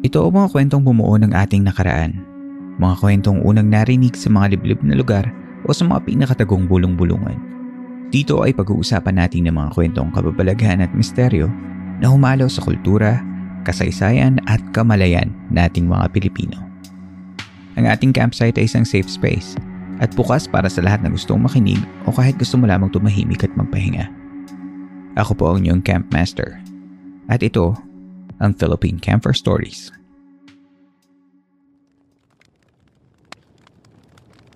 Ito ang mga kwentong bumuo ng ating nakaraan. Mga kwentong unang narinig sa mga liblib na lugar o sa mga pinakatagong bulong-bulungan. Dito ay pag-uusapan natin ng mga kwentong kababalaghan at misteryo na humalaw sa kultura, kasaysayan at kamalayan nating mga Pilipino. Ang ating campsite ay isang safe space at bukas para sa lahat na gustong makinig o kahit gusto mo lamang tumahimik at magpahinga. Ako po ang inyong campmaster. At ito, ang Philippine Camper Stories.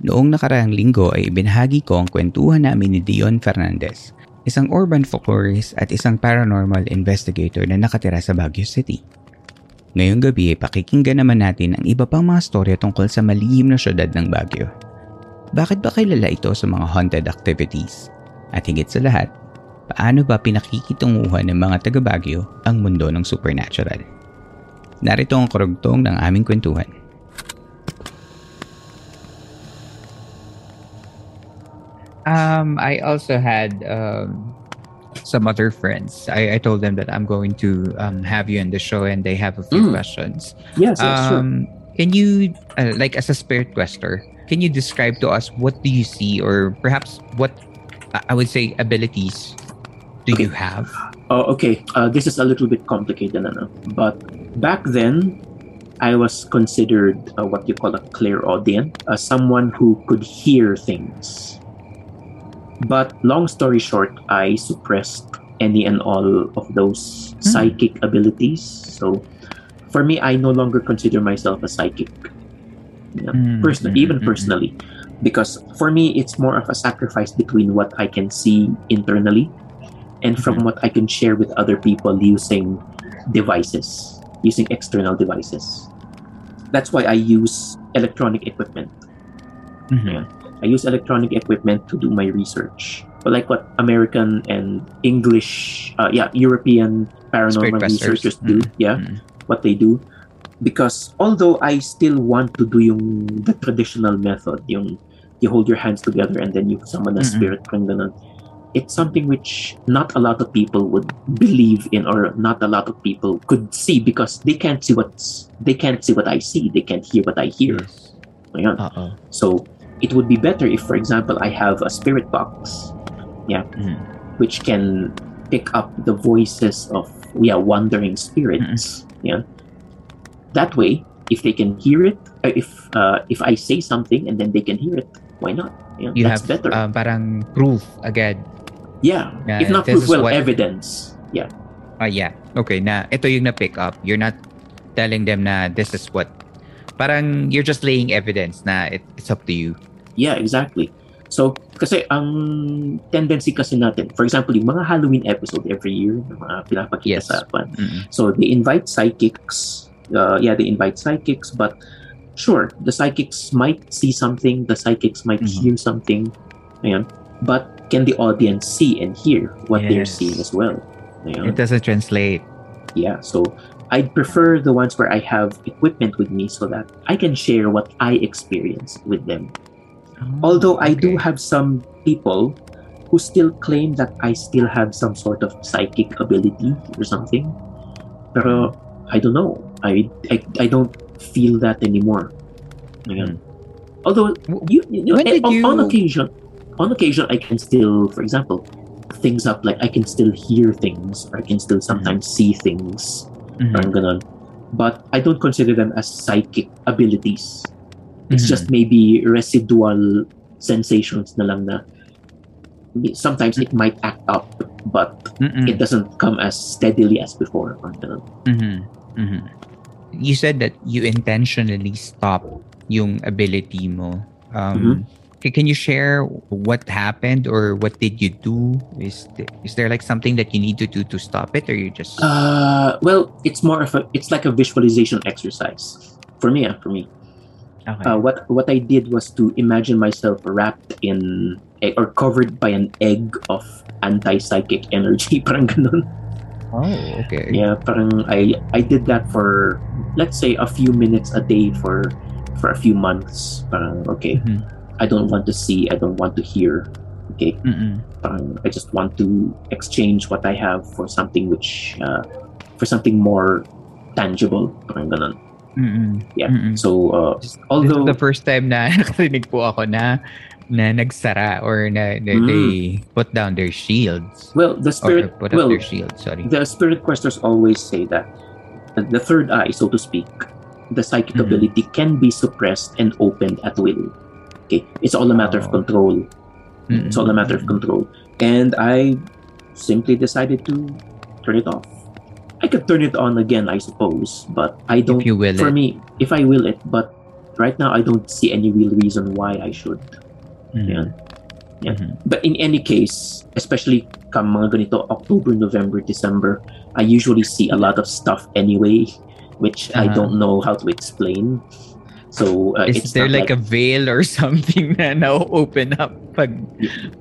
Noong nakaraang linggo ay ibinahagi ko ang kwentuhan namin ni Dion Fernandez, isang urban folklorist at isang paranormal investigator na nakatira sa Baguio City. Ngayong gabi ay pakikinggan naman natin ang iba pang mga storya tungkol sa malihim na syudad ng Baguio. Bakit ba kilala ito sa mga haunted activities? At higit sa lahat, paano ba pinakikitunguhan ng mga taga Baguio ang mundo ng supernatural? Narito ang karugtong ng aming kwentuhan. Um, I also had um, some other friends. I, I told them that I'm going to um, have you on the show, and they have a few Mm. questions. Yes, yes, sure. Um, can you, uh, like, as a spirit quester, can you describe to us what do you see, or perhaps what I would say abilities do you have? Oh, okay. Uh, this is a little bit complicated, ano? but back then, I was considered uh, what you call a clairaudient, uh, someone who could hear things. But long story short, I suppressed any and all of those psychic abilities. So, for me, I no longer consider myself a psychic. Yeah, Mm, person- mm, even mm, mm. personally, because for me, it's more of a sacrifice between what I can see internally and from Mm-hmm. what I can share with other people using devices, using external devices. That's why I use electronic equipment. Mhm. Yeah. I use electronic equipment to do my research. But like what American and English, uh, yeah, European paranormal researchers do, yeah, Mm. what they do. Because although I still want to do yung the traditional method, yung you hold your hands together and then you summon a Mm-mm. spirit, ganun, it's something which not a lot of people would believe in or not a lot of people could see because they can't see what's they can't see what I see, they can't hear what I hear. Yes. Ayan. Uh-oh. So it would be better if, for example, I have a spirit box, yeah, Mhm. which can pick up the voices of we yeah wandering spirits. Yeah, that way, if they can hear it, uh, if uh, if I say something and then they can hear it, why not? Yeah, You that's have better. um, parang proof agad. Yeah, yeah, if not proof, well, what- evidence. Yeah, Ah, yeah. Okay, na ito yung na-pick up. You're not telling them na this is what parang you're just laying evidence na it, it's up to you. yeah, exactly. So, kasi ang tendency kasi natin, for example, yung mga Halloween episode every year, yung mga pinapakita Yes. sa Mm-mm. So they invite psychics. Uh, yeah, they invite psychics, but sure, the psychics might see something, the psychics might Mhm. hear something, ayan. but can the audience see and hear what they're seeing as well? Ayan. It doesn't translate. Yeah, so I'd prefer the ones where I have equipment with me so that I can share what I experience with them. Although I do have some people who still claim that I still have some sort of psychic ability or something. Pero I don't know. I I, I don't feel that anymore. Ayan. Although you, you know, when eh, did on, on you- occasion on occasion I can still for example things up. Like I can still hear things, or I can still sometimes see things. Mhm. Ganon. But I don't consider them as psychic abilities. It's Mhm. just maybe residual sensations na lang na sometimes it might act up, but Mm-mm. it doesn't come as steadily as before. Mhm. Mhm. You said that you intentionally stop yung ability mo. Um, ca- Can you share what happened or what did you do? Is th- is there like something that you need to do to stop it, or you just? Uh, well, it's more of a, it's like a visualization exercise for me. for me, okay. uh, what what I did was to imagine myself wrapped in a, or covered by an egg of anti-psychic energy. Parang ganon. oh, okay. Yeah, parang I I did that for let's say a few minutes a day for for a few months. Parang okay, Mhm. I don't want to see, I don't want to hear. Okay, Mm-mm. I just want to exchange what I have for something which uh, for something more tangible. Parang ganon. Mm-mm. Yeah. Mm-mm. So uh, This although is the first time na nakarinig po ako na na nagsara or na, na Mm. they put down their shields. well, the spirit put up well their shields, sorry. the spirit questers always say that the third eye, so to speak, the psychic Mhm. ability can be suppressed and opened at will. Okay, it's all a matter of control. Mm-mm. It's all a matter of control. And I simply decided to turn it off. I could turn it on again, I suppose, but I don't. If you will for it. me, if I will it, but right now I don't see any real reason why I should. Mhm. Yeah. Yeah. Mhm. But in any case, especially come mga ganito October, November, December, I usually see a lot of stuff anyway, which I Uh-huh. don't know how to explain. So uh, Is there not like, a veil or something na now open up pag,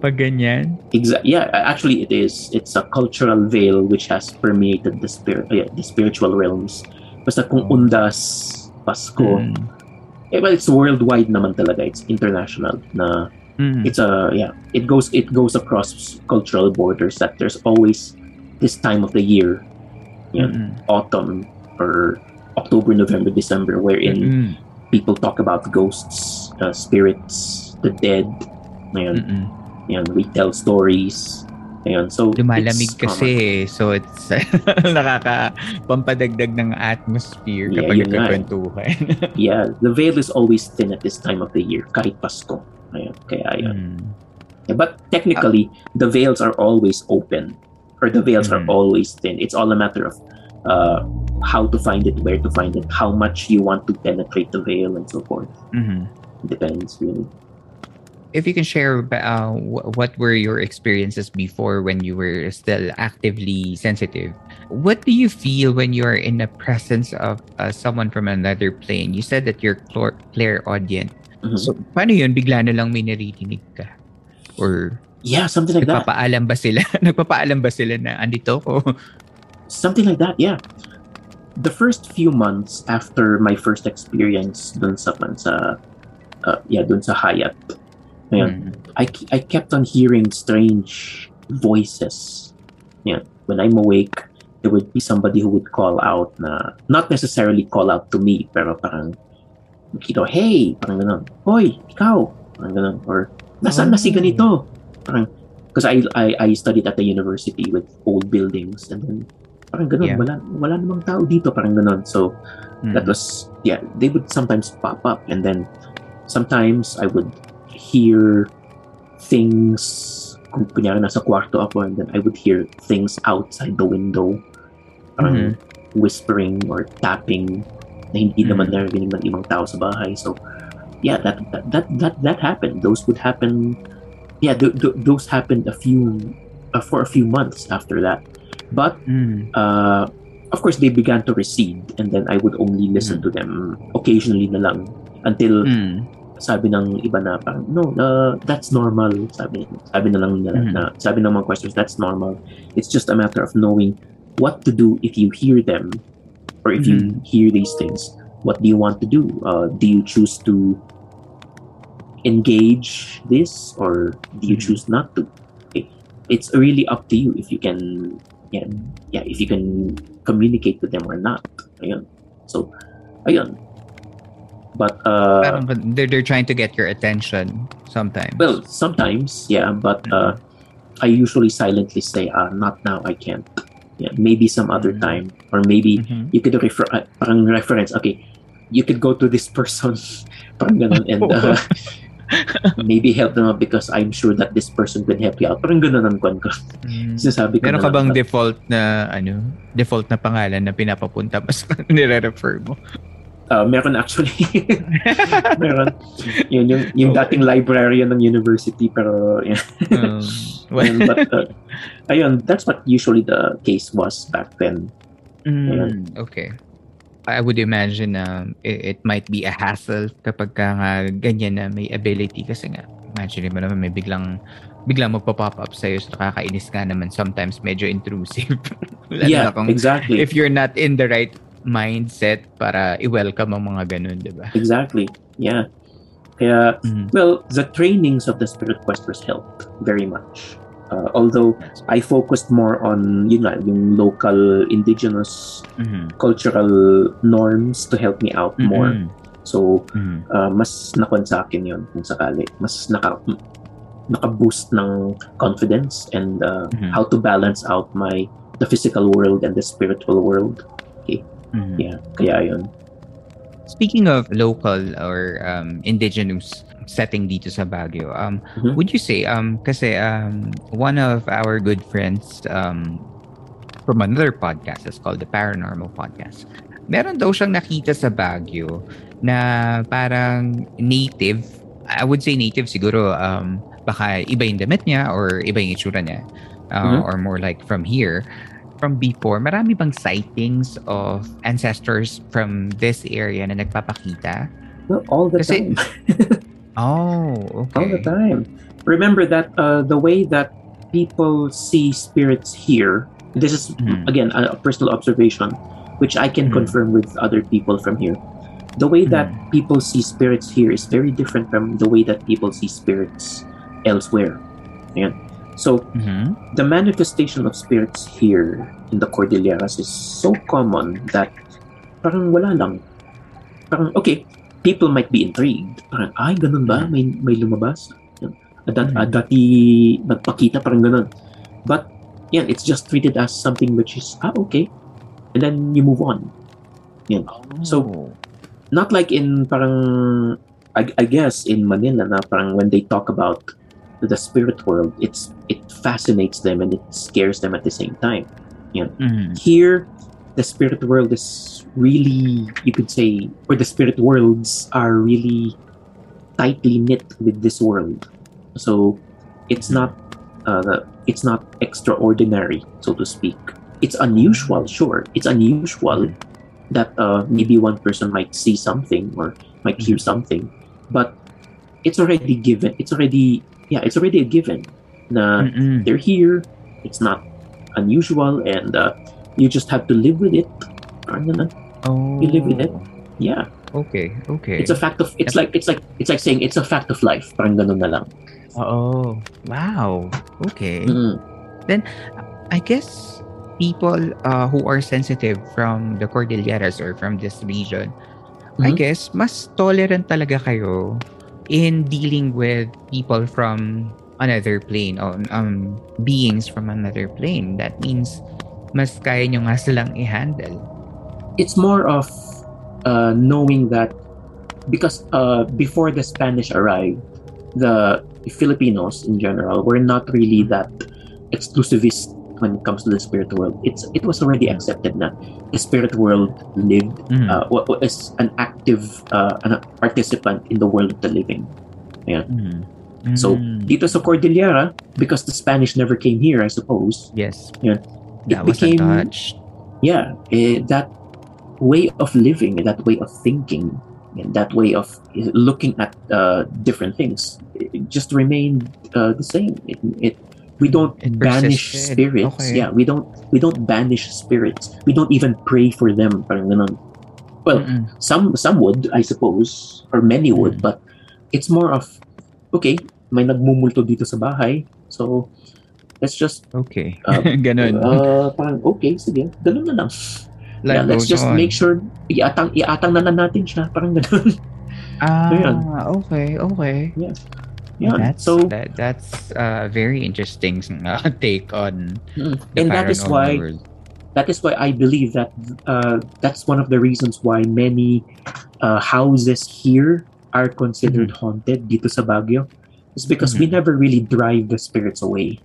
pag ganyan? Exa- yeah, actually, it is. It's a cultural veil which has permeated the spirit, yeah, the spiritual realms. Basta kung Oh. undas Pasko, Mm. eh, well, it's worldwide naman talaga. It's international. Na Mm. it's a yeah. It goes it goes across cultural borders. That there's always this time of the year, yeah, Mm-mm. autumn or October, November, December, wherein Mm-mm. People talk about ghosts, uh, spirits, the dead. Mm-mm. ayan, we tell stories. Ayan, so Lumalamig kasi eh. So it's nakaka pampadagdag ng atmosphere Yeah, kapag eh. nagkakwentuhan. Yeah, the veil is always thin at this time of the year, kahit Pasko. Ayan, kaya ayan. Mm. Yeah, But technically, the veils are always open, or the veils are Mhm. always thin. It's all a matter of uh, how to find it, where to find it, how much you want to penetrate the veil, and so forth. Mhm. Depends really. If you can share uh, wh- what were your experiences before when you were still actively sensitive? What do you feel when you are in the presence of uh, someone from another plane? You said that you're clor- clairaudient. Mhm. So, paano yun? Bigla na lang may naririnig ka? Or yeah, something like that. nagpapaalam ba sila? nagpapaalam ba sila na andito ko? something like that yeah the first few months after my first experience dun sa sa uh, yeah dun sa Hyatt ayan, Mm. I, ke- I kept on hearing strange voices yeah when I'm awake there would be somebody who would call out na not necessarily call out to me pero parang you know hey parang ganun hoy ikaw parang ganun or nasaan na si Oh. ganito parang because I, I I studied at the university with old buildings and then parang ganun Yeah. wala wala namang tao dito parang ganun so Mm. that was yeah they would sometimes pop up and then sometimes I would hear things kung kunyari nasa kwarto ako and then I would hear things outside the window parang whispering or tapping na hindi naman Mhm. narinig ng ibang tao sa bahay so yeah that that that that, that happened those would happen yeah th- th- those happened a few uh, for a few months after that but Mm. uh, of course they began to recede and then I would only listen to them occasionally na lang until Mm. sabi ng iba na parang no uh, that's normal sabi sabi na lang nila Mhm. na sabi ng mga questions that's normal it's just a matter of knowing what to do if you hear them or if you Mhm. hear these things what do you want to do uh, do you choose to engage this or do you Mhm. choose not to it's really up to you if you can yeah yeah if you can communicate with them or not ayun so ayun but uh Parang they're, they're trying to get your attention sometimes. well sometimes yeah but uh I usually silently say, ah, not now, I can't. Yeah, maybe some other Mm. time. Or maybe Mhm. you could refer, uh, parang reference, okay, you could go to this person, parang ganun, and uh, maybe help them out because I'm sure that this person could help you out. Parang ganun ang kwan ko. Mm. Sinasabi ko Meron ka bang na- default na ano, default na pangalan na pinapapunta mas nire-refer mo? Uh, meron actually. meron. Yun, yung, yung dating librarian ng university, pero, yeah. Um, well, Ayun, but, uh, ayun, that's what usually the case was back then. Mm, okay. I would imagine na it, it might be a hassle kapag ka nga ganyan na may ability kasi nga imagine mo naman may biglang biglang magpa-pop up sa'yo so nakakainis ka naman sometimes medyo intrusive. Yeah, kung exactly. if you're not in the right mindset para i-welcome ang mga ganun, di ba? Exactly. Yeah. Kaya, Mm. well, the trainings of the Spirit Questers helped very much. Uh, although I focused more on yun nga, yung local indigenous Mhm. cultural norms to help me out more. Mhm. So, Mhm. uh, mas nakon sa akin yun kung sakali. Mas naka, naka-boost ng confidence and uh, Mhm. how to balance out my the physical world and the spiritual world. Mhm. Yeah, kaya yun. Speaking of local or um, indigenous setting dito sa Baguio, um, Mhm. would you say, um, kasi um, one of our good friends um, from another podcast, it's called the Paranormal Podcast, meron daw siyang nakita sa Baguio na parang native, I would say native siguro, um, baka iba yung damit niya or iba yung itsura niya, uh, Mhm. or more like from here, from before, marami bang sightings of ancestors from this area na nagpapakita? Well, all the Kasi- time. Oh, all the time. Remember that uh, the way that people see spirits here, this is Mhm. again a personal observation, which I can Mhm. confirm with other people from here. The way that Mhm. people see spirits here is very different from the way that people see spirits elsewhere. Yeah. So Mhm. the manifestation of spirits here in the Cordilleras is so common that parang wala lang. Parang, okay, people might be intrigued. Parang, ay, ganun ba? May, may lumabas? Dat, Mhm. dati nagpakita, parang ganun. But, yeah, it's just treated as something which is, ah, okay. And then you move on. So, Oh. Not like in parang, I, I guess in Manila na parang when they talk about the spirit world, it's it fascinates them and it scares them at the same time. Mhm. Here, the spirit world is really, you could say, or the spirit worlds are really tightly knit with this world. So it's not, uh, it's not extraordinary, so to speak. It's unusual, sure. It's unusual that uh, maybe one person might see something or might hear something, but it's already given. It's already, yeah, it's already a given. Na Mm-mm. they're here. It's not unusual, and uh, you just have to live with it. Oh. You live with it. Yeah, Okay, okay. it's a fact of. It's like it's like it's like saying it's a fact of life. Parang ganun na lang. Oh, wow. Okay. Mm. I guess people uh, who are sensitive from the Cordilleras or from this region, I Mhm. guess mas tolerant talaga kayo in dealing with people from another plane or um beings from another plane. That means mas kaya nyo nga silang i-handle. It's more of uh, knowing that because uh, before the Spanish arrived, the Filipinos in general were not really that exclusivist when it comes to the spirit world. It's it was already accepted na the spirit world lived Mhm. uh, wa- wa- is an active uh, an participant in the world of the living. Mhm. So, Mm. Dito sa Cordillera, because the Spanish never came here, I suppose, yes, Yeah. It was became- yeah, eh, that way of living, that way of thinking, and that way of looking at uh, different things, it just remained uh, the same. It, it we don't It banish persisted. spirits. Okay. Yeah, we don't we don't banish spirits. We don't even pray for them. Well, Mm-mm. some some would, I suppose, or many would, Mm. but it's more of okay, may nagmumulto dito sa bahay, so let's just Okay. Uh, Ganun. uh, parang okay, sige, ganun na lang. Life Yeah, let's just on. make sure iatang iatang na lang natin siya, parang ganun. Ah, Ayun. okay, okay. Yeah. Yeah. That's so that, that's a very interesting uh, take on mm, the and that is why world. that is why I believe that uh, that's one of the reasons why many uh, houses here are considered haunted dito sa Baguio. It's because we Mhm. never really drive the spirits away.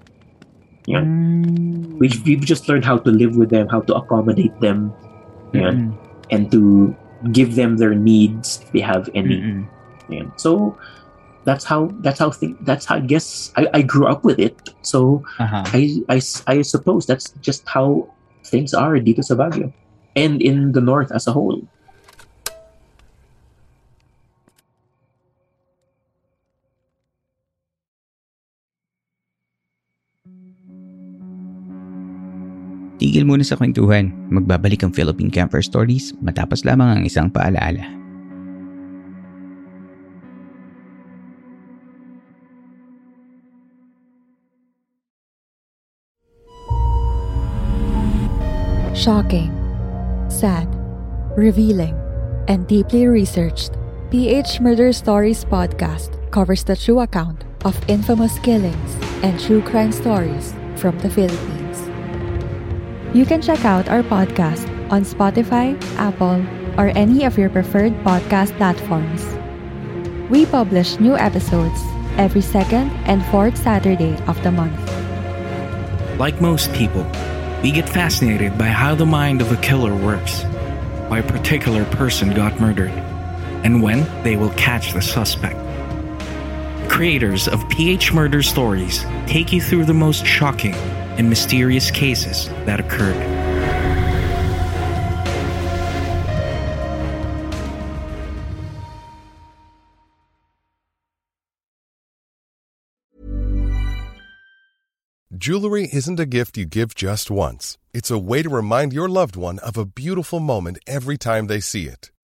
Yeah. Mm. We've, we've just learned how to live with them, how to accommodate them, yeah, Mm-mm. and to give them their needs if they have any. Mm-mm. Yeah. So that's how that's how thing that's how I guess I, I grew up with it. So Uh-huh. I, I, I suppose that's just how things are dito sa Baguio and in the north as a whole. Tigil muna sa kwentuhan. Magbabalik ang Philippine Camper Stories matapos lamang ang isang paalaala. Shocking, sad, revealing, and deeply researched, PH Murder Stories podcast covers the true account of infamous killings and true crime stories from the Philippines. You can check out our podcast on Spotify, Apple, or any of your preferred podcast platforms. We publish new episodes every second and fourth Saturday of the month. Like most people, we get fascinated by how the mind of a killer works, why a particular person got murdered, and when they will catch the suspect. Creators of PH Murder Stories take you through the most shocking and mysterious cases that occurred. Jewelry isn't a gift you give just once. It's a way to remind your loved one of a beautiful moment every time they see it.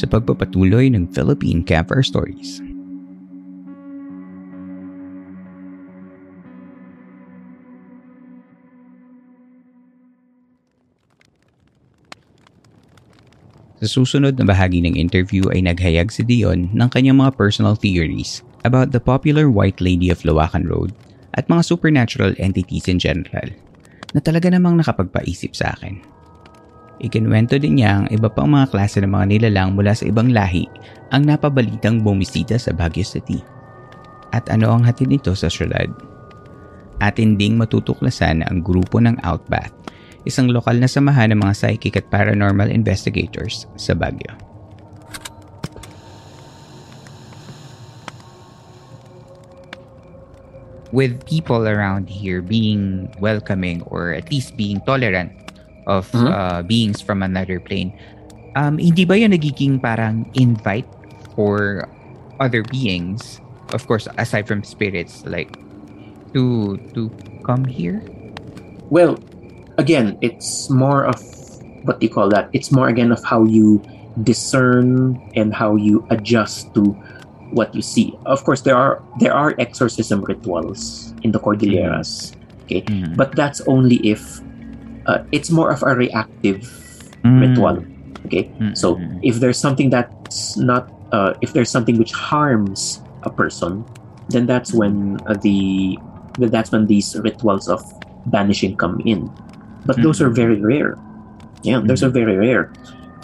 Sa pagpapatuloy ng Philippine Camper Stories. Sa susunod na bahagi ng interview ay naghayag si Dion ng kanyang mga personal theories about the popular White Lady of Lawakan Road at mga supernatural entities in general na talaga namang nakapagpaisip sa akin. Ikinwento din niya ang iba pang mga klase ng mga nilalang mula sa ibang lahi ang napabalitang bumisita sa Baguio City. At ano ang hatid nito sa syudad? Atin ding matutuklasan ang grupo ng Outbath, isang lokal na samahan ng mga psychic at paranormal investigators sa Baguio. with people around here being welcoming or at least being tolerant of Mhm. uh, beings from another plane, um, hindi ba yun nagiging parang invite for other beings? Of course, aside from spirits, like to to come here. Well, again, it's more of what you call that? It's more again of how you discern and how you adjust to what you see. Of course, there are there are exorcism rituals in the Cordilleras. Okay, Mm. but that's only if uh, it's more of a reactive Mm. ritual. Okay, Mm, so mm, if there's something that's not, uh, if there's something which harms a person, then that's when uh, the that's when these rituals of banishing come in. But those are very rare. Yeah, those are very rare.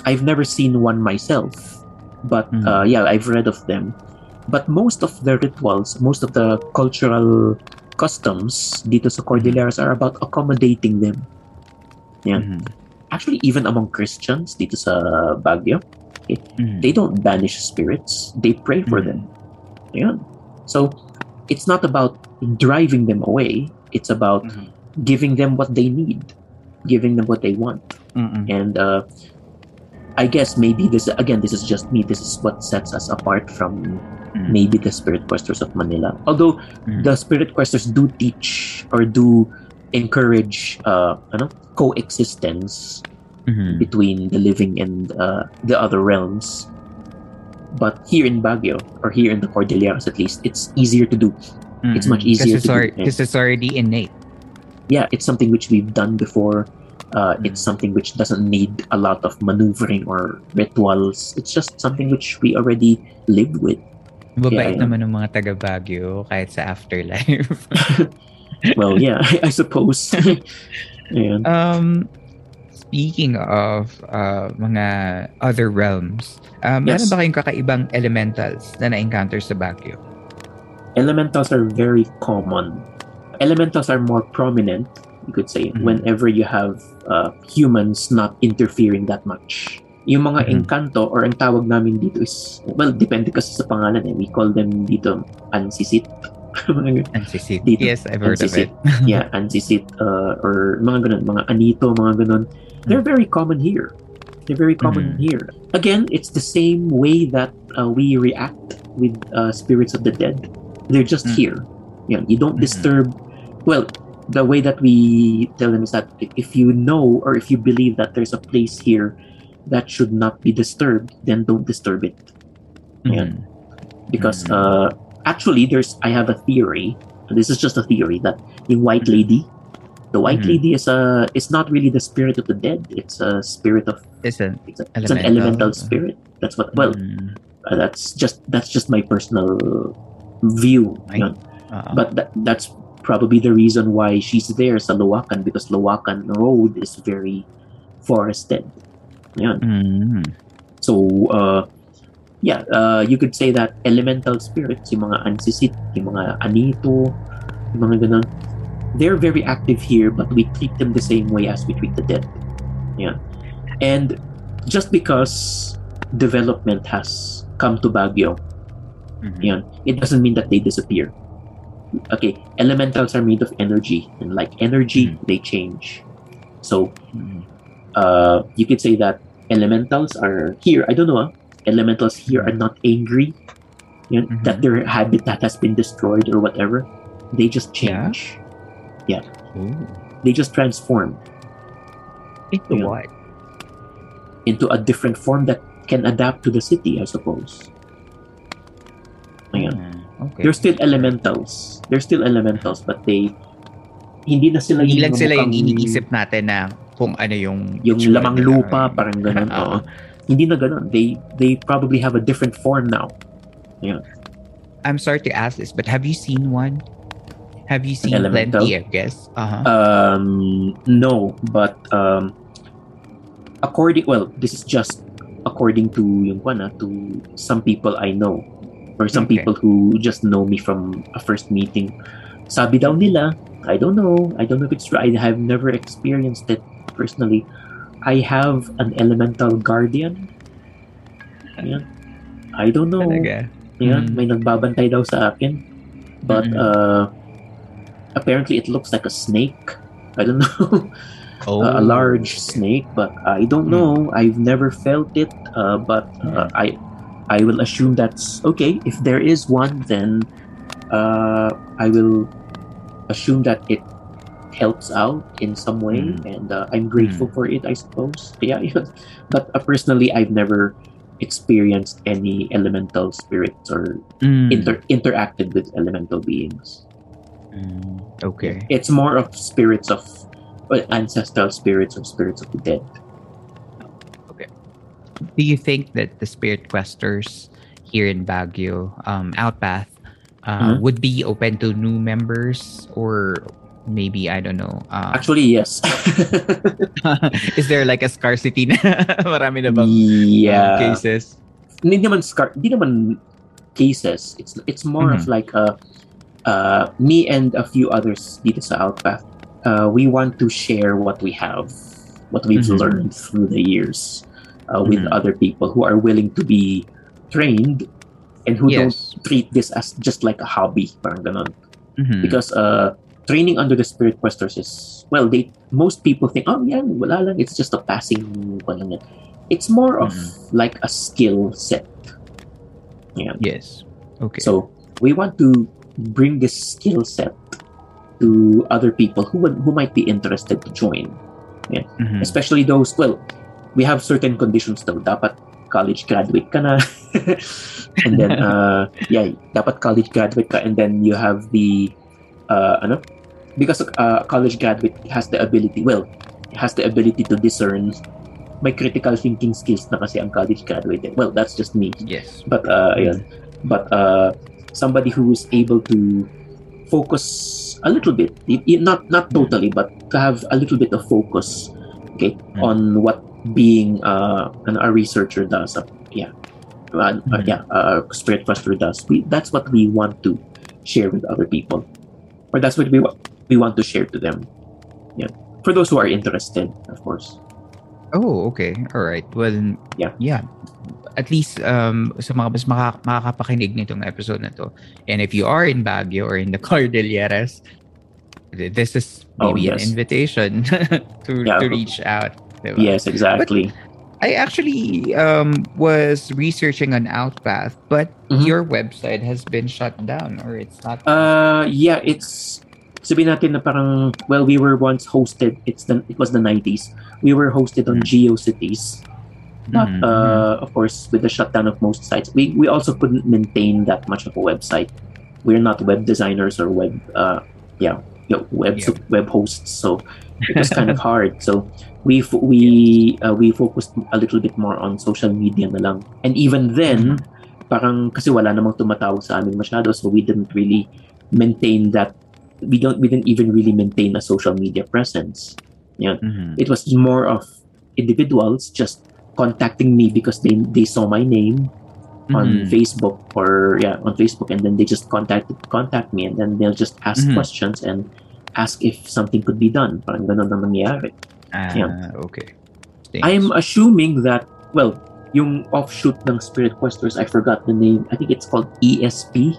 I've never seen one myself, but Mhm. uh, yeah, I've read of them. But most of the rituals, most of the cultural customs dito sa Cordilleras are about accommodating them. Yeah. Mhm. Actually, even among Christians dito sa Baguio, Mhm. they don't banish spirits. They pray for them. Yeah. So it's not about driving them away. It's about Mhm. giving them what they need, giving them what they want. Mm-mm. And uh, I guess maybe this again, this is just me. This is what sets us apart from Mm. maybe the Spirit Questers of Manila. Although Mm. the Spirit Questers do teach or do encourage uh, ano, coexistence Mhm. between the living and uh, the other realms. But here in Baguio, or here in the Cordilleras at least, it's easier to do. It's much easier Kasi to because it's already innate. Yeah, it's something which we've done before. Uh. It's something which doesn't need a lot of maneuvering or rituals. It's just something which we already live with. Mabait yeah. naman ng mga taga Baguio kahit sa afterlife. Well, yeah, I, I suppose. Ayan. um, speaking of uh, mga other realms, um, meron Yes. ba kayong kakaibang elementals na na-encounter sa Baguio? elementals are very common. Elementals are more prominent, you could say, Mhm. whenever you have uh, humans not interfering that much. Yung mga Mhm. engkanto or ang tawag namin dito is, well, depende kasi sa pangalan eh. We call them dito ansisit. Ansisit. Dito. Yes, I've heard of it. yeah, ansisit uh, or mga ganun, mga anito, mga ganun. They're very common here. They're very common Mhm. here. Again, it's the same way that uh, we react with uh, spirits of the dead. They're just Mm. here. Yeah, you don't Mhm. disturb. Well, the way that we tell them is that if you know or if you believe that there's a place here that should not be disturbed, then don't disturb it. Yeah. Mhm. Because Mhm. uh, actually, there's I have a theory. This is just a theory that the white lady, the white Mhm. lady is a is not really the spirit of the dead. It's a spirit of It's an it's, a, it's an Elemental. spirit. That's what. Well, Mm. uh, that's just that's just my personal view. Ay. yun. Oo. But that, that's probably the reason why she's there sa Loakan because Loakan Road is very forested. Yan. Mm. So, uh, yeah, uh, you could say that elemental spirits, yung mga ansisit, yung mga anito, yung mga ganun, they're very active here, but we treat them the same way as we treat the dead. Yeah. And just because development has come to Baguio, Mhm. yan, it doesn't mean that they disappear. Okay, elementals are made of energy, and like energy, Mm. they change. So, Mm. uh, you could say that elementals are here. I don't know. ah, Elementals here are not angry. You know, Mhm. That their habitat has been destroyed or whatever. They just Yeah? change. Ooh. They just transform Into Yeah. what? into a different form that can adapt to the city, I suppose. Ayan. Mm. Okay. They're still elementals. They're still elementals, but they hindi na sila Hindi yung lang sila yung iniisip natin na kung ano yung yung lamang lupa, parang ganun. Oo. Hindi na ganun. They they probably have a different form now. Yeah. I'm sorry to ask this, but have you seen one? Have you seen elemental? plenty, I guess? Uh-huh. Um, no, but um, according well, this is just according to yung kwan, ah, to some people I know or some Okay. people who just know me from a first meeting. Sabi daw nila, I don't know. I don't know if it's true. I have never experienced it personally. I have an elemental guardian. Ayan. I don't know. Talaga. Ayan, Mm. may nagbabantay daw sa akin. But Mm-mm. uh, apparently it looks like a snake. I don't know. Oh, a large snake, but I don't Mm. know. I've never felt it. Uh, but uh, I I will assume that's okay. If there is one, then uh, I will assume that it helps out in some way, Mm. and uh, I'm grateful for it. I suppose. Yeah, but uh, personally, I've never experienced any elemental spirits or Mm. inter- interacted with elemental beings. Mm, okay. It's more of spirits of well, ancestral spirits or spirits of the dead. Okay, do you think that the spirit questers here in Baguio, um, Outpath, uh, Mhm. would be open to new members or maybe I don't know. Uh, Actually, yes. is there like a scarcity na marami na bang yeah. uh, cases? Hindi naman scar- hindi naman cases. It's it's more of Mhm. like a uh, me and a few others dito sa Outpath. Uh, we want to share what we have, what we've Mhm. learned through the years uh, with Mhm. other people who are willing to be trained and who don't treat this as just like a hobby, parang ganon. Mhm. because uh training under the spirit questers is well they most people think oh yeah wala lang it's just a passing lang. It's more of like a skill set. Yeah. Yes. Okay. so we want to bring this skill set to other people who would, who might be interested to join. Mhm. especially those well we have certain conditions though. Dapat college graduate ka na. And then uh yeah dapat college graduate ka and then you have the uh ano because uh college graduate has the ability well has the ability to discern may critical thinking skills na kasi ang college graduate well that's just me yes. but uh ayun. but uh somebody who is able to focus a little bit not not totally but to have a little bit of focus okay Mm. on what being uh an, a researcher does uh, yeah uh, Mhm. yeah uh, spirit quester does we that's what we want to share with other people or that's what we want we want to share to them yeah for those who are interested of course Oh, okay. All right. Well, Yeah. Yeah. At least um sa mga mas maka- makakapakinig nitong episode na to. And if you are in Baguio or in the Cordilleras, this is Oh, maybe yes. an invitation to Yeah. to reach out. diba? yes exactly But, I actually um was researching on Outpath, but Mhm. your website has been shut down or it's not Uh, yeah, it's sabihin natin na parang well, we were once hosted. It's the it was the 90s. We were hosted on GeoCities, but Mhm, uh, of course, with the shutdown of most sites, we we also couldn't maintain that much of a website. We're not web designers or web uh yeah, you know, web Yeah. web hosts, so it was kind of hard. So we fo- we uh, we focused a little bit more on social media na lang. And even then, parang kasi wala namang tumatawag sa amin masyado, so we didn't really maintain that. We don't we didn't even really maintain a social media presence. Yeah, Mhm. it was more of individuals just contacting me because they they saw my name on Mhm. Facebook or yeah on Facebook, and then they just contacted contact me, and then they'll just ask Mhm. questions and ask if something could be done. Parang ganun ang nangyayari. Ah, Yeah. okay. I'm assuming that well, yung offshoot ng Spirit Questers, I forgot the name. I think it's called ESP,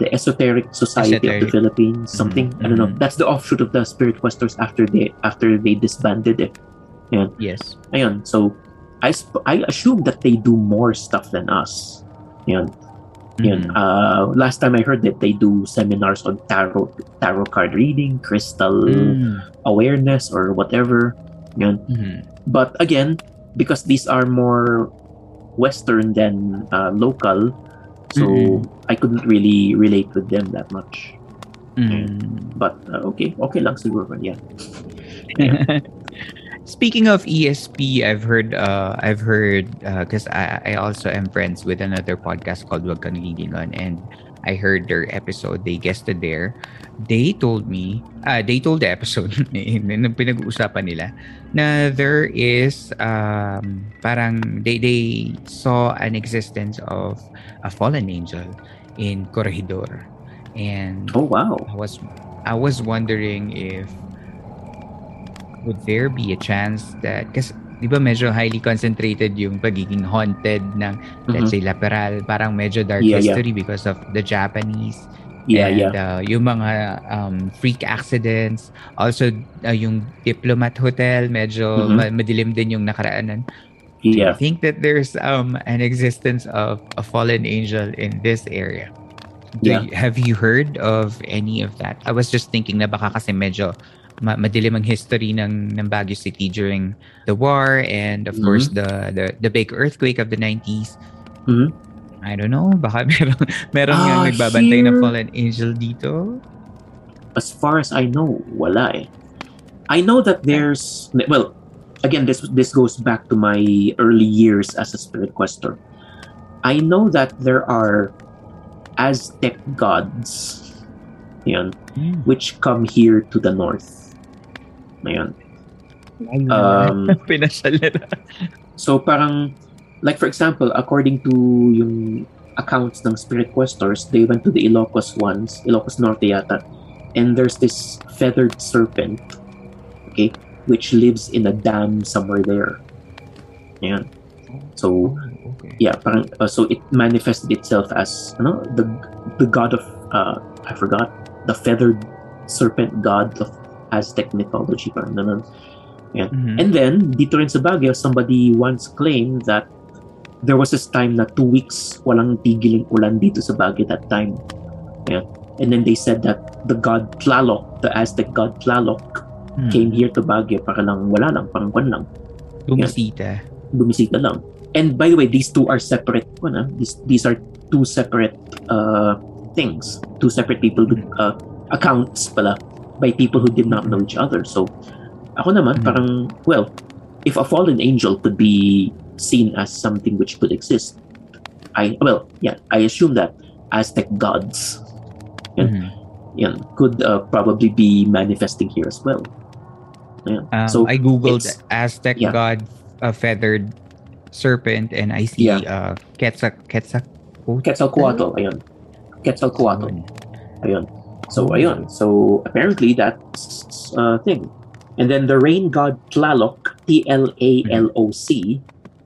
the Esoteric Society of the Philippines. Something I don't know. mhm. That's the offshoot of the Spirit Questers after they after they disbanded it. yes. Ayun, so I sp- I assume that they do more stuff than us. Yun. Yun. Mhm. Uh, last time I heard that they do seminars on tarot tarot card reading, crystal Mm. awareness, or whatever. Yun. Mhm. But again, because these are more Western than uh, local, so Mhm. I couldn't really relate with them that much. Mm. But uh, okay, okay lang siguro. Yeah. Speaking of ESP, I've heard, uh, I've heard, because I, I also am friends with another podcast called Wag Kang Lilingon, and I heard their episode. They guested there. They told me, uh, they told the episode, nung pinag-uusapan nila, na there is, um, parang, they, they saw an existence of a fallen angel in Corregidor. And Oh wow. I was I was wondering if would there be a chance that kasi di ba medyo highly concentrated yung pagiging haunted ng let's say Laperal parang medyo dark Mm-hmm. Yeah, yeah. history because of the Japanese Yeah, and yeah. uh, yung mga um, freak accidents also uh, yung diplomat hotel medyo Mhm. ma- madilim din yung nakaraanan do you Yeah. think that there's um an existence of a fallen angel in this area Do Yeah. you- have you heard of any of that? I was just thinking na baka kasi medyo ma- madilim ang history ng ng Baguio City during the war and of Mhm. course the, the the big earthquake of the 90s. Mhm. I don't know, baka meron meron Ah, nga nagbabantay ng here- fallen angel dito. As far as I know, wala eh. I know that there's well, again this this goes back to my early years as a spirit quester. I know that there are Aztec gods yan, Hmm. which come here to the north. Ayan. Um. So parang like for example, according to yung accounts ng spirit questors, they went to the Ilocos once, Ilocos Norte yata, and there's this feathered serpent, okay, which lives in a dam somewhere there. Ayan. So okay. yeah, parang uh, so it manifested itself as ano, the the god of uh, I forgot the feathered serpent god of Aztec mythology parang ganun. Ayan. Mhm. And then, dito rin sa Baguio, somebody once claimed that there was this time na two weeks walang tigiling ulan dito sa Baguio that time. Ayan. And then they said that the god Tlaloc, the Aztec god Tlaloc, Hmm. came here to Baguio para lang wala lang, parang kwan lang, Bumisita. bumisita lang. And by the way, these two are separate. Kwan, ah. These, these are two separate uh, things. Two separate people, uh, accounts pala, by people who did not know each other. So, ako naman, Mhm. parang, well, if a fallen angel could be seen as something which could exist, I, well, yeah, I assume that Aztec gods Mhm. yan, could uh, probably be manifesting here as well. Ayan. Um, so, I googled Aztec yeah. god uh, feathered serpent and I see Yeah. uh Quetzal Quetzal Quetzalcoatl, ayun. Quetzalcoatl. Ayun. So, ayun. So, apparently that's a thing. And then the rain god Tlaloc, T-L-A-L-O-C,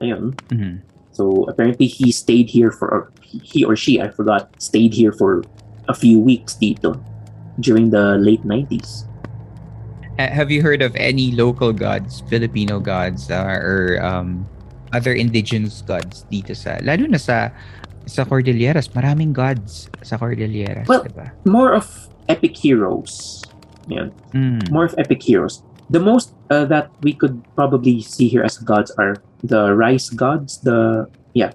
ayun. Mhm. So, apparently he stayed here for, or he or she, I forgot, stayed here for a few weeks dito during the late 90s. Uh, have you heard of any local gods, Filipino gods, uh, or um, other indigenous gods dito sa, lalo na sa sa Cordilleras, maraming gods sa Cordilleras, Well, diba? More of epic heroes. Yan. Mm. more of epic heroes. The most uh, that we could probably see here as gods are the rice gods, the yeah,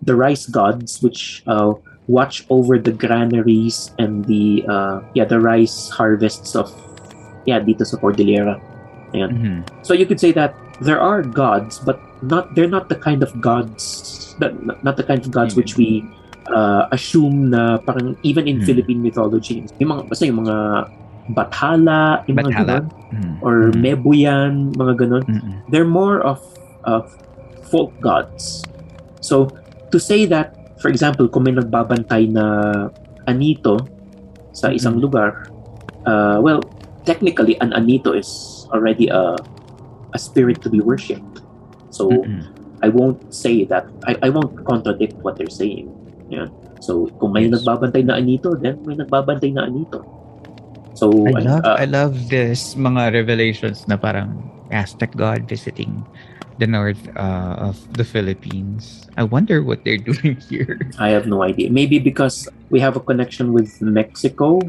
the rice gods, which uh, watch over the granaries and the uh, yeah the rice harvests of yeah dito sa Cordillera. Ayan. Mhm. So you could say that there are gods, but not they're not the kind of gods that not the kind of gods which we uh, assume na parang even in Hmm. Philippine mythology, yung mga basta yung mga Bathala, yung mga Bathala. ganon, Mhm. or Mhm. Mebuyan, mga ganon. Mhm. They're more of of folk gods. So to say that, for example, kung may nagbabantay na anito sa isang Mhm. lugar, uh, well, technically, an anito is already a a spirit to be worshipped. So Mhm. I won't say that. I, I won't contradict what they're saying. Yeah. So kung may Yes. nagbabantay na anito, then may nagbabantay na anito. So I love uh, I love this mga revelations na parang Aztec god visiting the north uh, of the Philippines. I wonder what they're doing here. I have no idea. Maybe because we have a connection with Mexico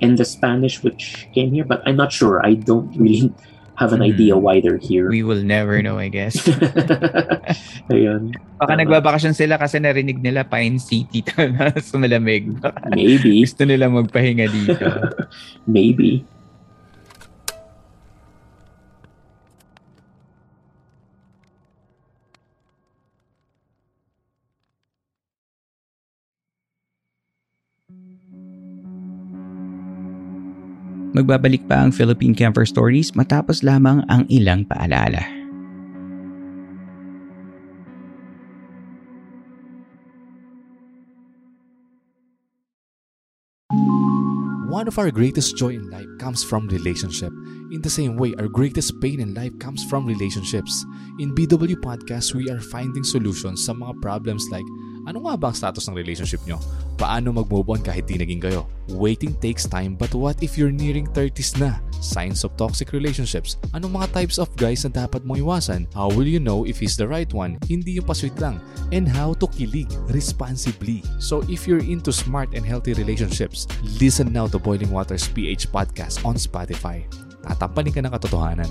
and the Spanish which came here, but I'm not sure. I don't really have an Hmm. idea why they're here. We will never know, I guess. Ayun. Baka Tama. nagbabakasyon sila kasi narinig nila Pine City na sa malamig. Maybe. gusto nila magpahinga dito. Maybe. Magbabalik pa ang Philippine Camper Stories matapos lamang ang ilang paalala. One of our greatest joy in life comes from relationship. In the same way, our greatest pain in life comes from relationships. In BW Podcast, we are finding solutions sa mga problems like ano nga ba ang status ng relationship nyo? Paano mag-move on kahit di naging kayo? Waiting takes time but what if you're nearing 30s na? Signs of toxic relationships. Anong mga types of guys na dapat mong iwasan? How will you know if he's the right one? Hindi yung pasweet lang. And how to kilig responsibly. So if you're into smart and healthy relationships, listen now to Boiling Waters PH Podcast on Spotify. tatampanin ka ng katotohanan.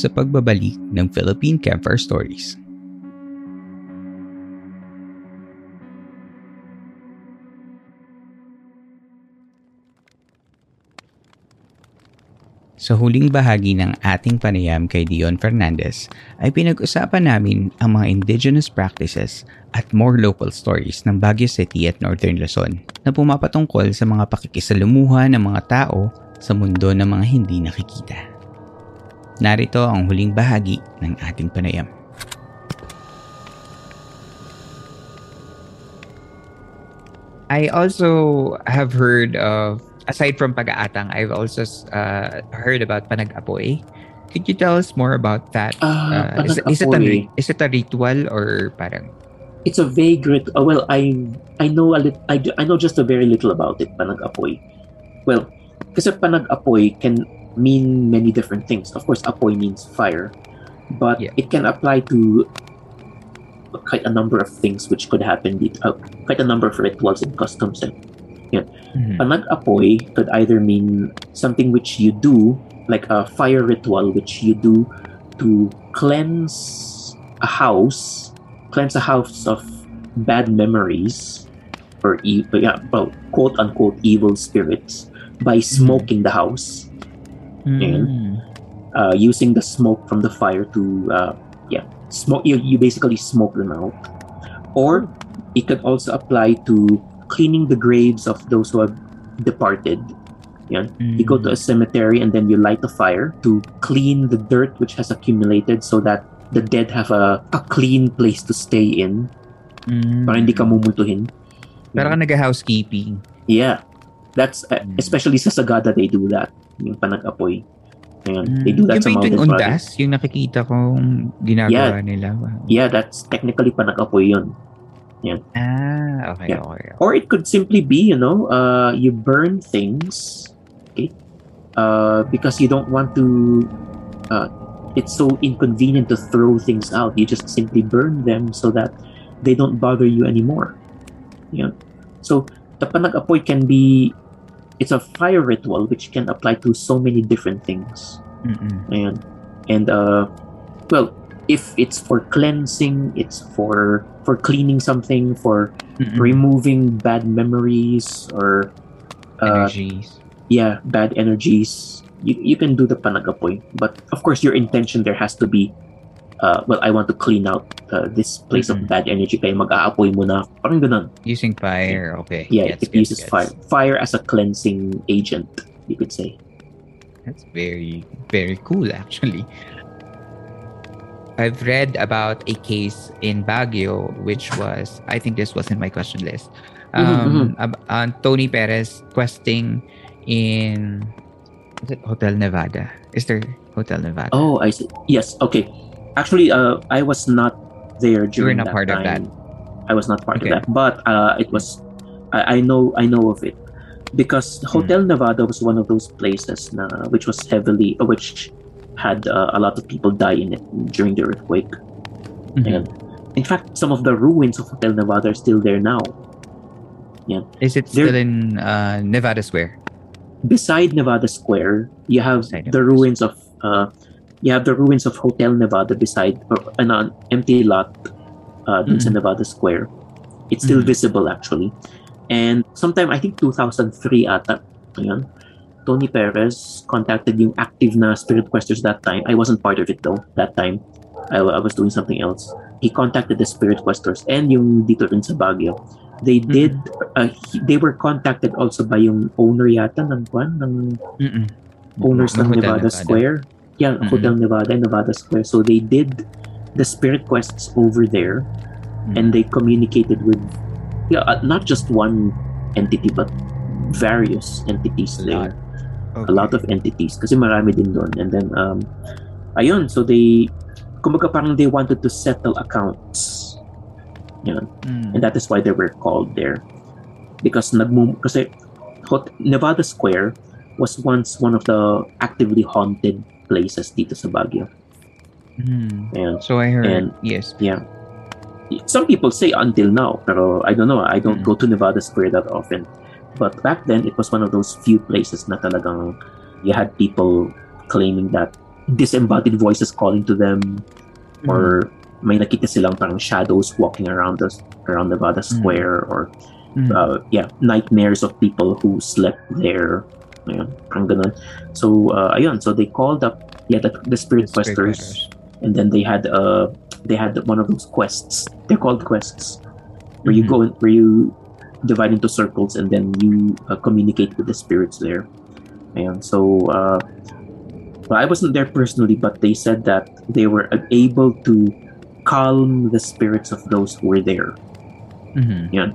sa pagbabalik ng Philippine Campfire Stories. Sa huling bahagi ng ating panayam kay Dion Fernandez ay pinag-usapan namin ang mga indigenous practices at more local stories ng Baguio City at Northern Luzon na pumapatungkol sa mga pakikisalumuha ng mga tao sa mundo ng mga hindi nakikita. Narito ang huling bahagi ng ating panayam. I also have heard of, aside from pag-aatang, I've also uh, heard about panag-apoy. Could you tell us more about that? Ah, Uh, is, is, it a, panag-apoy. is it a ritual or parang It's a vague rit- uh, well, I I know a lit- I, I know just a very little about it, panag-apoy. Well, kasi panag-apoy can mean many different things. Of course, apoy means fire, but Yeah. it can apply to quite a number of things which could happen. Uh, quite a number of rituals and customs. And Mhm. panag-apoy could either mean something which you do, like a fire ritual which you do to cleanse a house, cleanse a house of bad memories or e- yeah, well, quote unquote evil spirits by smoking the house, Mm. uh, using the smoke from the fire to uh, yeah smoke. You, you basically smoke them out, or it could also apply to cleaning the graves of those who have departed. Yeah, you go to a cemetery and then you light a fire to clean the dirt which has accumulated so that the dead have a, a clean place to stay in Mm. para hindi ka mumultuhin. Parang nag-housekeeping. Yeah. That's uh, Mm. especially sa Sagada they do that. Yung panag-apoy. Ayan, they do that yung sa mountain yung project. undas? Yung nakikita kong ginagawa nila. Yeah, that's technically panag-apoy yun. Ah, okay, Yeah. okay. Or it could simply be, you know, uh, you burn things, okay, uh, because you don't want to. Uh, it's so inconvenient to throw things out. You just simply burn them so that they don't bother you anymore. Yeah. So the panag-apoy can be. It's a fire ritual which can apply to so many different things. Mm-mm. Ayan. And uh well, if it's for cleansing, it's for for cleaning something, for Mm-mm. removing bad memories or uh, Energies. yeah, bad energies. You you can do the panagapoy, but of course your intention there has to be uh, well, I want to clean out uh, this place Mhm. of bad energy kaya mag-aapoy muna. Parang ganun. Using fire, okay. Yeah, Gets, it gets, uses gets. fire. Fire as a cleansing agent, you could say. That's very, very cool actually. I've read about a case in Baguio, which was, I think this was in my question list. Um, ab- on Tony Perez questing in is it Hotel Nevada. Is there Hotel Nevada? Oh, I see. Yes. Okay. Actually, uh, I was not there You were during not that part of time. I was not part Okay. of that, but uh, it was. I, I know. I know of it because Hmm. Hotel Nevada was one of those places na, which was heavily, uh, which had uh, a lot of people die in it during the earthquake. Mhm. And in fact, some of the ruins of Hotel Nevada are still there now. Yeah. Is it still in uh, Nevada Square? beside Nevada Square, you have Beside the Nevada ruins of uh, you have the ruins of Hotel Nevada beside an an empty lot uh, sa Mhm. Nevada Square. It's still Mhm. visible actually. And sometime I think 2003 ata, ayun, Tony Perez contacted yung active na Spirit Questors that time. I wasn't part of it though that time. I, I was doing something else. He contacted the Spirit Questors and yung dito rin sa Baguio. They did uh, he- they were contacted also by yung owner yata ng kwan ng Mm-mm. owners Ng Hotel Nevada Square. Yeah, Mhm. Hotel Nevada and Nevada Square. So they did the spirit quests over there, and they communicated with yeah, uh, not just one entity but various entities there. A lot of entities kasi marami din doon. And then um ayun, so they kumbaga parang they wanted to settle accounts. Yun. Mm. And that is why they were called there. Because nagmum kasi Hot- Nevada Square was once one of the actively haunted places dito sa Baguio. Mm. Ayan. So I heard, And- yes. Yeah. Some people say until now, pero I don't know. I don't go to Nevada Square that often. But back then, it was one of those few places na talagang you had people claiming that disembodied voices calling to them or may nakita silang parang shadows walking around us around Nevada Square or Mm. uh, yeah, nightmares of people who slept there. Ayun, parang ganun. So, uh, ayun, so they called up yeah, the, the spirit Spirit questors and then they had uh they had one of those quests. They're called quests where you go in, where you divide into circles and then you uh, communicate with the spirits there. And so uh, well, I wasn't there personally, but they said that they were able to calm the spirits of those who were there. Mhm. Yan.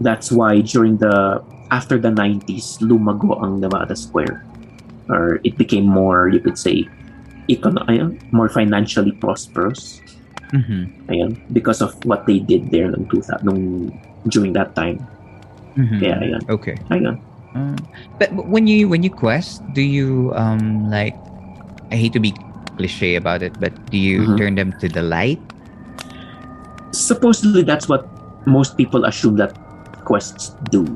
That's why during the after the 90s, lumago ang Nevada Square. Or it became more, you could say, econo- ayun, more financially prosperous. Mhm. Ayan, because of what they did there nung, 2000, nung during that time. Mhm. Kaya ayan. Okay. Ayan. Uh, but but when you when you quest, do you um like? I hate to be cliche about it, but do you Mhm. turn them to the light? supposedly that's what most people assume that quests do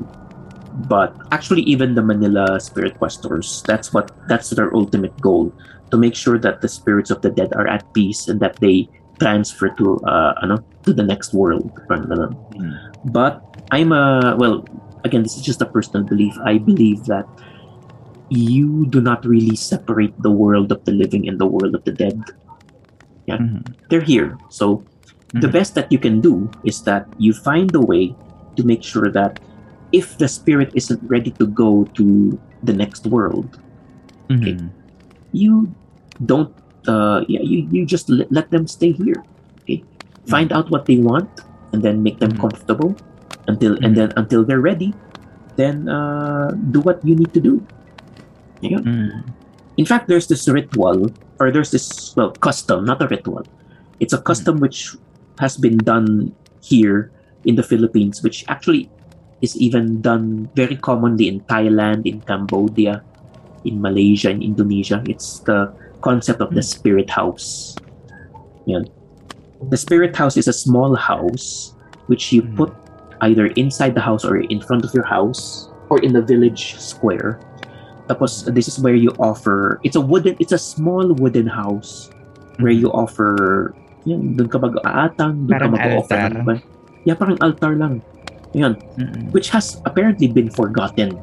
but actually even the manila spirit questors that's what that's their ultimate goal to make sure that the spirits of the dead are at peace and that they transfer to uh ano, to the next world. Ganun. Hmm. but i'm a well again this is just a personal belief. I believe that you do not really separate the world of the living and the world of the dead. Yeah. Mm-hmm. They're here. So the mm-hmm. best that you can do is that you find a way to make sure that if the spirit isn't ready to go to the next world mm-hmm. okay, you don't uh yeah you, you just let, let them stay here okay? Find mm-hmm. out what they want and then make them mm-hmm. comfortable until and then until they're ready then uh do what you need to do. Yeah. In fact there's this ritual or there's this well custom not a ritual. It's a custom which has been done here in the philippines which actually is even done very commonly in thailand in cambodia in malaysia in indonesia. It's the concept of the hmm. spirit house. Yan. the spirit house is a small house which you hmm. put either inside the house or in front of your house or in the village square. Tapos hmm. this is where you offer it's a wooden it's a small wooden house where you offer yun doon ka mag-aatang doon ka mag-offer yeah parang altar lang yun. Which has apparently been forgotten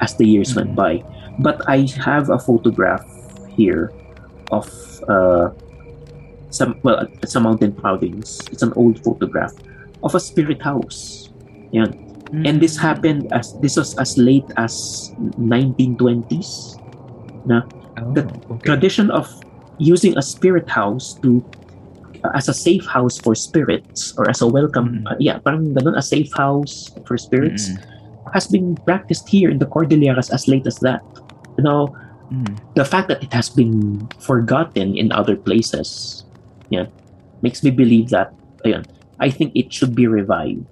as the years went by. But I have a photograph here of uh some well a mountain province it's an old photograph of a spirit house. Yan and this happened as this was as late as 1920s na? The tradition of using a spirit house to as a safe house for spirits or as a welcome uh, yeah parang ganun a safe house for spirits has been practiced here in the Cordilleras as late as that. You know the fact that it has been forgotten in other places yeah makes me believe that ayun, I think it should be revived.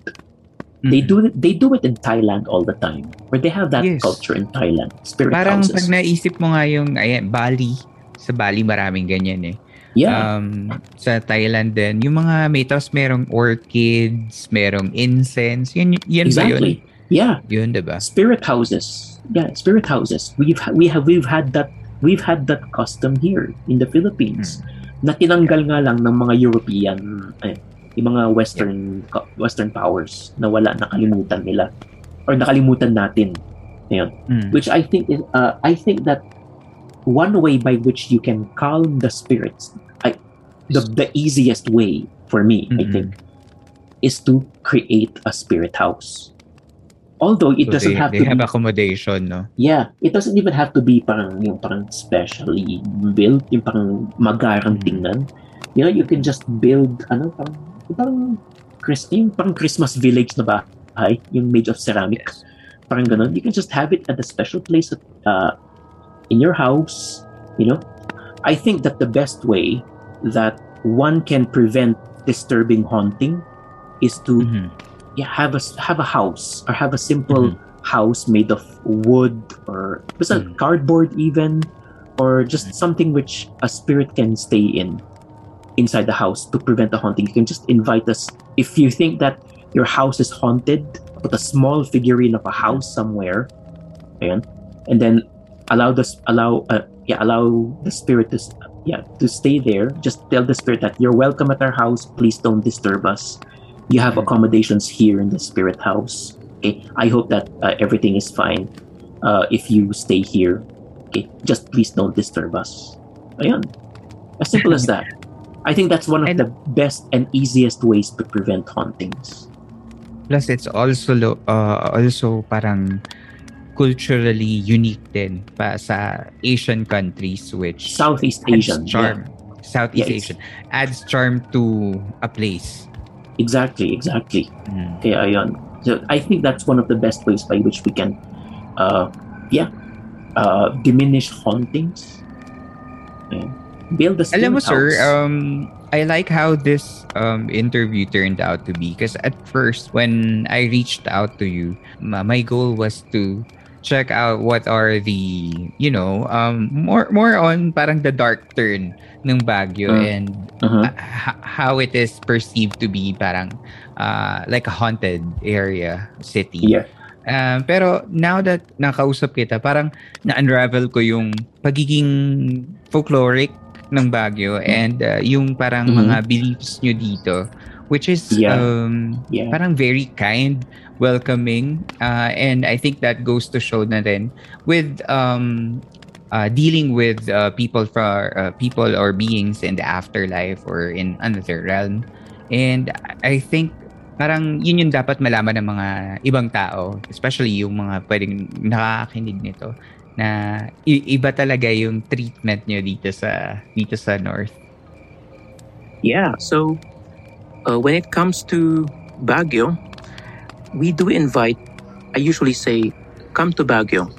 They do it they do it in Thailand all the time where they have that Yes. culture in Thailand spirit Parang houses. pag naisip mo nga yung ayan, Bali, sa Bali maraming ganyan eh. Yeah. Um, sa Thailand din, yung mga may tapos merong orchids, merong incense, yun, yun ba yun? exactly. Yeah. Yun, diba? spirit houses. Yeah spirit houses. We've ha- we have we've had that we've had that custom here in the Philippines na tinanggal nga lang ng mga European eh, yung mga western co- western powers na wala nakalimutan nila or nakalimutan natin. Ayun. which I think is uh, I think that one way by which you can calm the spirits I, the the easiest way for me I think is to create a spirit house Although it So doesn't they, have they to have be, accommodation, no? yeah, it doesn't even have to be parang yung parang specially built, yung parang magarang tingnan. You know, you can just build ano parang parang Chris, yung parang Christmas village na bahay, yung made of ceramic. Parang ganun. You can just have it at a special place uh, in your house, you know. I think that the best way that one can prevent disturbing haunting is to mm-hmm. yeah, have a have a house or have a simple mm-hmm. house made of wood or just a mm-hmm. cardboard even or just something which a spirit can stay in inside the house to prevent the haunting. You can just invite us. If you think that your house is haunted put a small figurine of a house somewhere ayan, and then allow this allow uh, yeah allow the spirit to yeah to stay there. Just tell the spirit that you're welcome at our house. Please don't disturb us. You have accommodations here in the spirit house. Okay? I hope that uh, everything is fine uh, if you stay here. Okay? Just please don't disturb us. Ayan. as simple as that. I think that's one of the best and easiest ways to prevent hauntings. Plus, it's also lo- uh, also parang culturally unique din pa sa Asian countries which Southeast Asian, charm. Southeast Yeah, Asian adds charm to a place. Exactly, exactly. Kaya ayun. So I think that's one of the best ways by which we can, uh, yeah, uh, diminish hauntings. Yeah. Build a Alam mo, spirit sir, um, I like how this um, interview turned out to be. Because at first, when I reached out to you, my goal was to check out what are the, you know, um, more more on parang the dark turn ng Baguio Uh, and uh-huh. uh, h- how it is perceived to be parang uh, like a haunted area city. Yeah. Um, pero now that nakausap kita, parang na-unravel ko yung pagiging folkloric ng Baguio and uh, yung parang Mhm. mga beliefs nyo dito which is Yeah. um, Yeah. parang very kind, welcoming uh, and I think that goes to show na rin with um, uh, dealing with uh, people for uh, people or beings in the afterlife or in another realm and I think parang yun yung dapat malaman ng mga ibang tao, especially yung mga pwedeng nakakakinig nito na iba talaga yung treatment nyo dito sa dito sa North. Yeah, so uh, when it comes to Baguio, we do invite, I usually say, come to Baguio.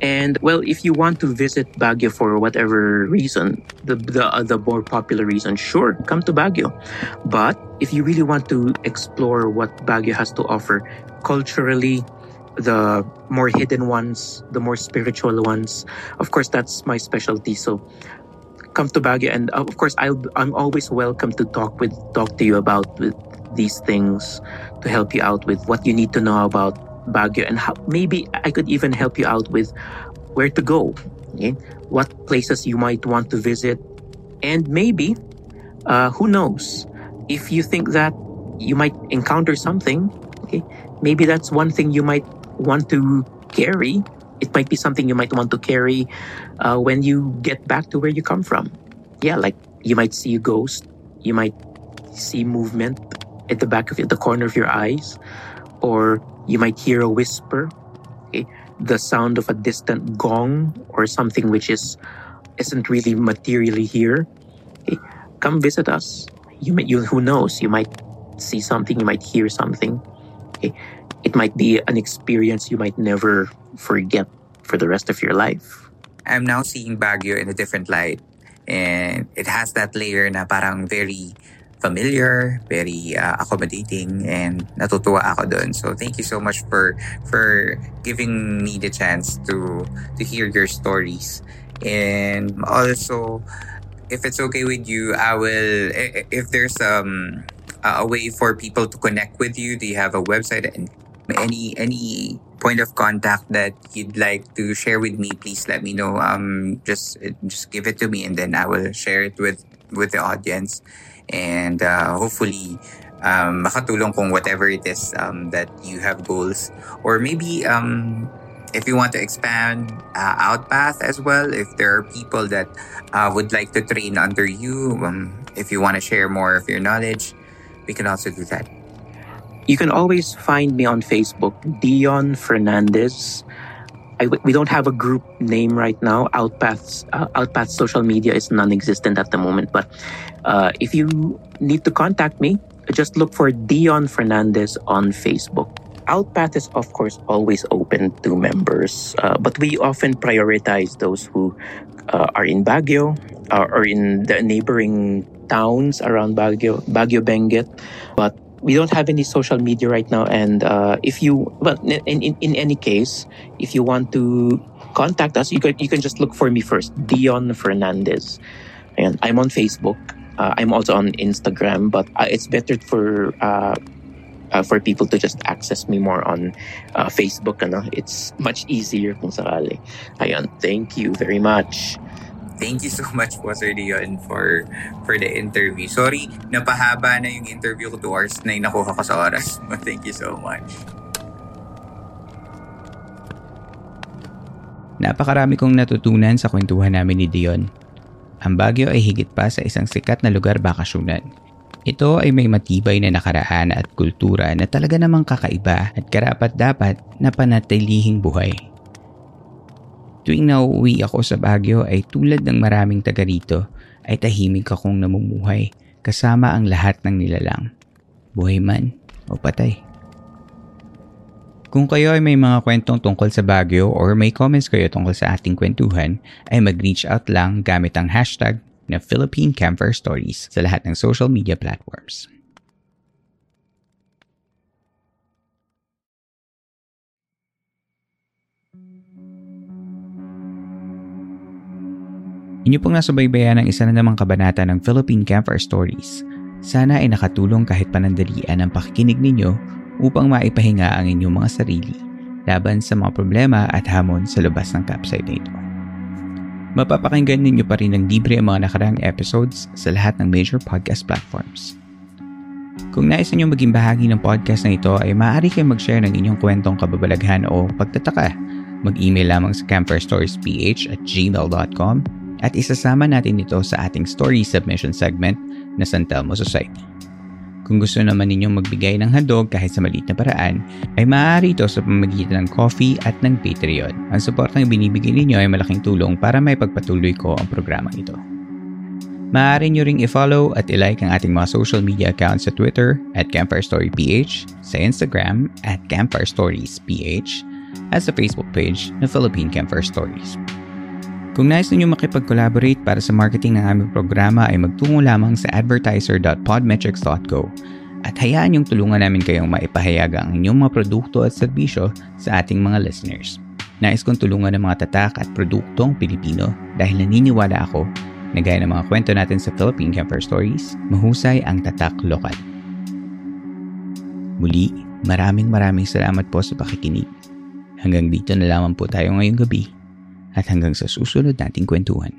And well, if you want to visit Baguio for whatever reason, the the, uh, the more popular reason, sure, come to Baguio. But if you really want to explore what Baguio has to offer culturally, the more hidden ones, the more spiritual ones, of course, that's my specialty. So come to Baguio, and uh, of course, I'll I'm always welcome to talk with talk to you about these things to help you out with what you need to know about Baguio and how maybe I could even help you out with where to go, okay? what places you might want to visit, and maybe uh, who knows if you think that you might encounter something, okay? Maybe that's one thing you might want to carry. It might be something you might want to carry uh, when you get back to where you come from. Yeah, like you might see a ghost, you might see movement at the back of the corner of your eyes, or you might hear a whisper, okay? the sound of a distant gong or something which is isn't really materially here. Okay? Come visit us. You may, you who knows? You might see something, you might hear something. Okay? It might be an experience you might never forget for the rest of your life. I'm now seeing Baguio in a different light and it has that layer na parang very familiar, very uh, accommodating and natutuwa ako doon. So thank you so much for for giving me the chance to to hear your stories. And also if it's okay with you, I will if there's um a way for people to connect with you, do you have a website and any any point of contact that you'd like to share with me please let me know um just just give it to me and then i will share it with with the audience and uh, hopefully um makatulong kung whatever it is um that you have goals or maybe um if you want to expand uh, outpath as well if there are people that uh, would like to train under you um, if you want to share more of your knowledge we can also do that you can always find me on Facebook, Dion Fernandez. I, we don't have a group name right now. Outpaths, uh, Outpaths social media is non-existent at the moment. But uh, if you need to contact me, just look for Dion Fernandez on Facebook. Outpath is, of course, always open to members, uh, but we often prioritize those who uh, are in Baguio uh, or in the neighboring towns around Baguio, Baguio Benguet. But we don't have any social media right now. And uh, if you, well, in, in, in any case, if you want to contact us, you can, you can just look for me first, Dion Fernandez. And I'm on Facebook. Uh, I'm also on Instagram, but uh, it's better for uh, uh, for people to just access me more on uh, Facebook. Ano? It's much easier kung sakali. Ayun, thank you very much. Thank you so much po, Sir Leon, for, for the interview. Sorry, napahaba na yung interview ko 2 hours na yung nakuha ko sa oras. But thank you so much. Napakarami kong natutunan sa kwentuhan namin ni Dion. Ang Baguio ay higit pa sa isang sikat na lugar bakasyonan. Ito ay may matibay na nakaraan at kultura na talaga namang kakaiba at karapat dapat na panatilihing buhay. Tuwing nauuwi ako sa Baguio ay tulad ng maraming taga rito ay tahimik akong namumuhay kasama ang lahat ng nilalang. Buhay man o patay. Kung kayo ay may mga kwentong tungkol sa Baguio or may comments kayo tungkol sa ating kwentuhan, ay mag-reach out lang gamit ang hashtag na Philippine Camper Stories sa lahat ng social media platforms. Inyo pong nasubaybayan ang isa na namang kabanata ng Philippine Campfire Stories. Sana ay nakatulong kahit panandalian ang pakikinig ninyo upang maipahinga ang inyong mga sarili laban sa mga problema at hamon sa labas ng campsite na ito. Mapapakinggan ninyo pa rin ng libre ang mga nakaraang episodes sa lahat ng major podcast platforms. Kung nais niyo maging bahagi ng podcast na ito ay maaari kayong mag-share ng inyong kwentong kababalaghan o pagtataka. Mag-email lamang sa camperstoriesph at gmail.com at isasama natin ito sa ating story submission segment na San Telmo Society. Kung gusto naman ninyong magbigay ng handog kahit sa maliit na paraan, ay maaari ito sa pamamagitan ng coffee at ng Patreon. Ang suportang binibigay ninyo ay malaking tulong para may pagpatuloy ko ang programang ito. Maaari nyo ring i-follow at i-like ang ating mga social media accounts sa Twitter at Campfire Story PH, sa Instagram at Campfire Stories PH, at sa Facebook page na Philippine Campfire Stories. Kung nais ninyo makipag-collaborate para sa marketing ng aming programa ay magtungo lamang sa advertiser.podmetrics.co at hayaan yung tulungan namin kayong maipahayag ang inyong mga produkto at serbisyo sa ating mga listeners. Nais kong tulungan ng mga tatak at produktong Pilipino dahil naniniwala ako na gaya ng mga kwento natin sa Philippine Camper Stories, mahusay ang tatak lokal. Muli, maraming maraming salamat po sa pakikinig. Hanggang dito na lamang po tayo ngayong gabi at hanggang sa susunod nating kwentuhan.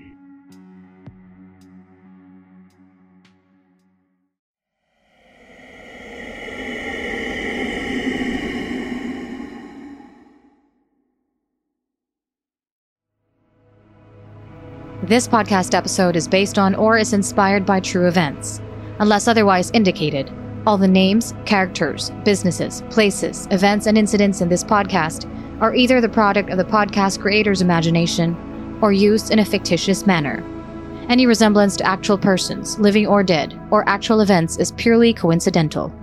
This podcast episode is based on or is inspired by true events. Unless otherwise indicated, all the names, characters, businesses, places, events, and incidents in this podcast are either the product of the podcast creator's imagination or used in a fictitious manner. Any resemblance to actual persons, living or dead, or actual events is purely coincidental.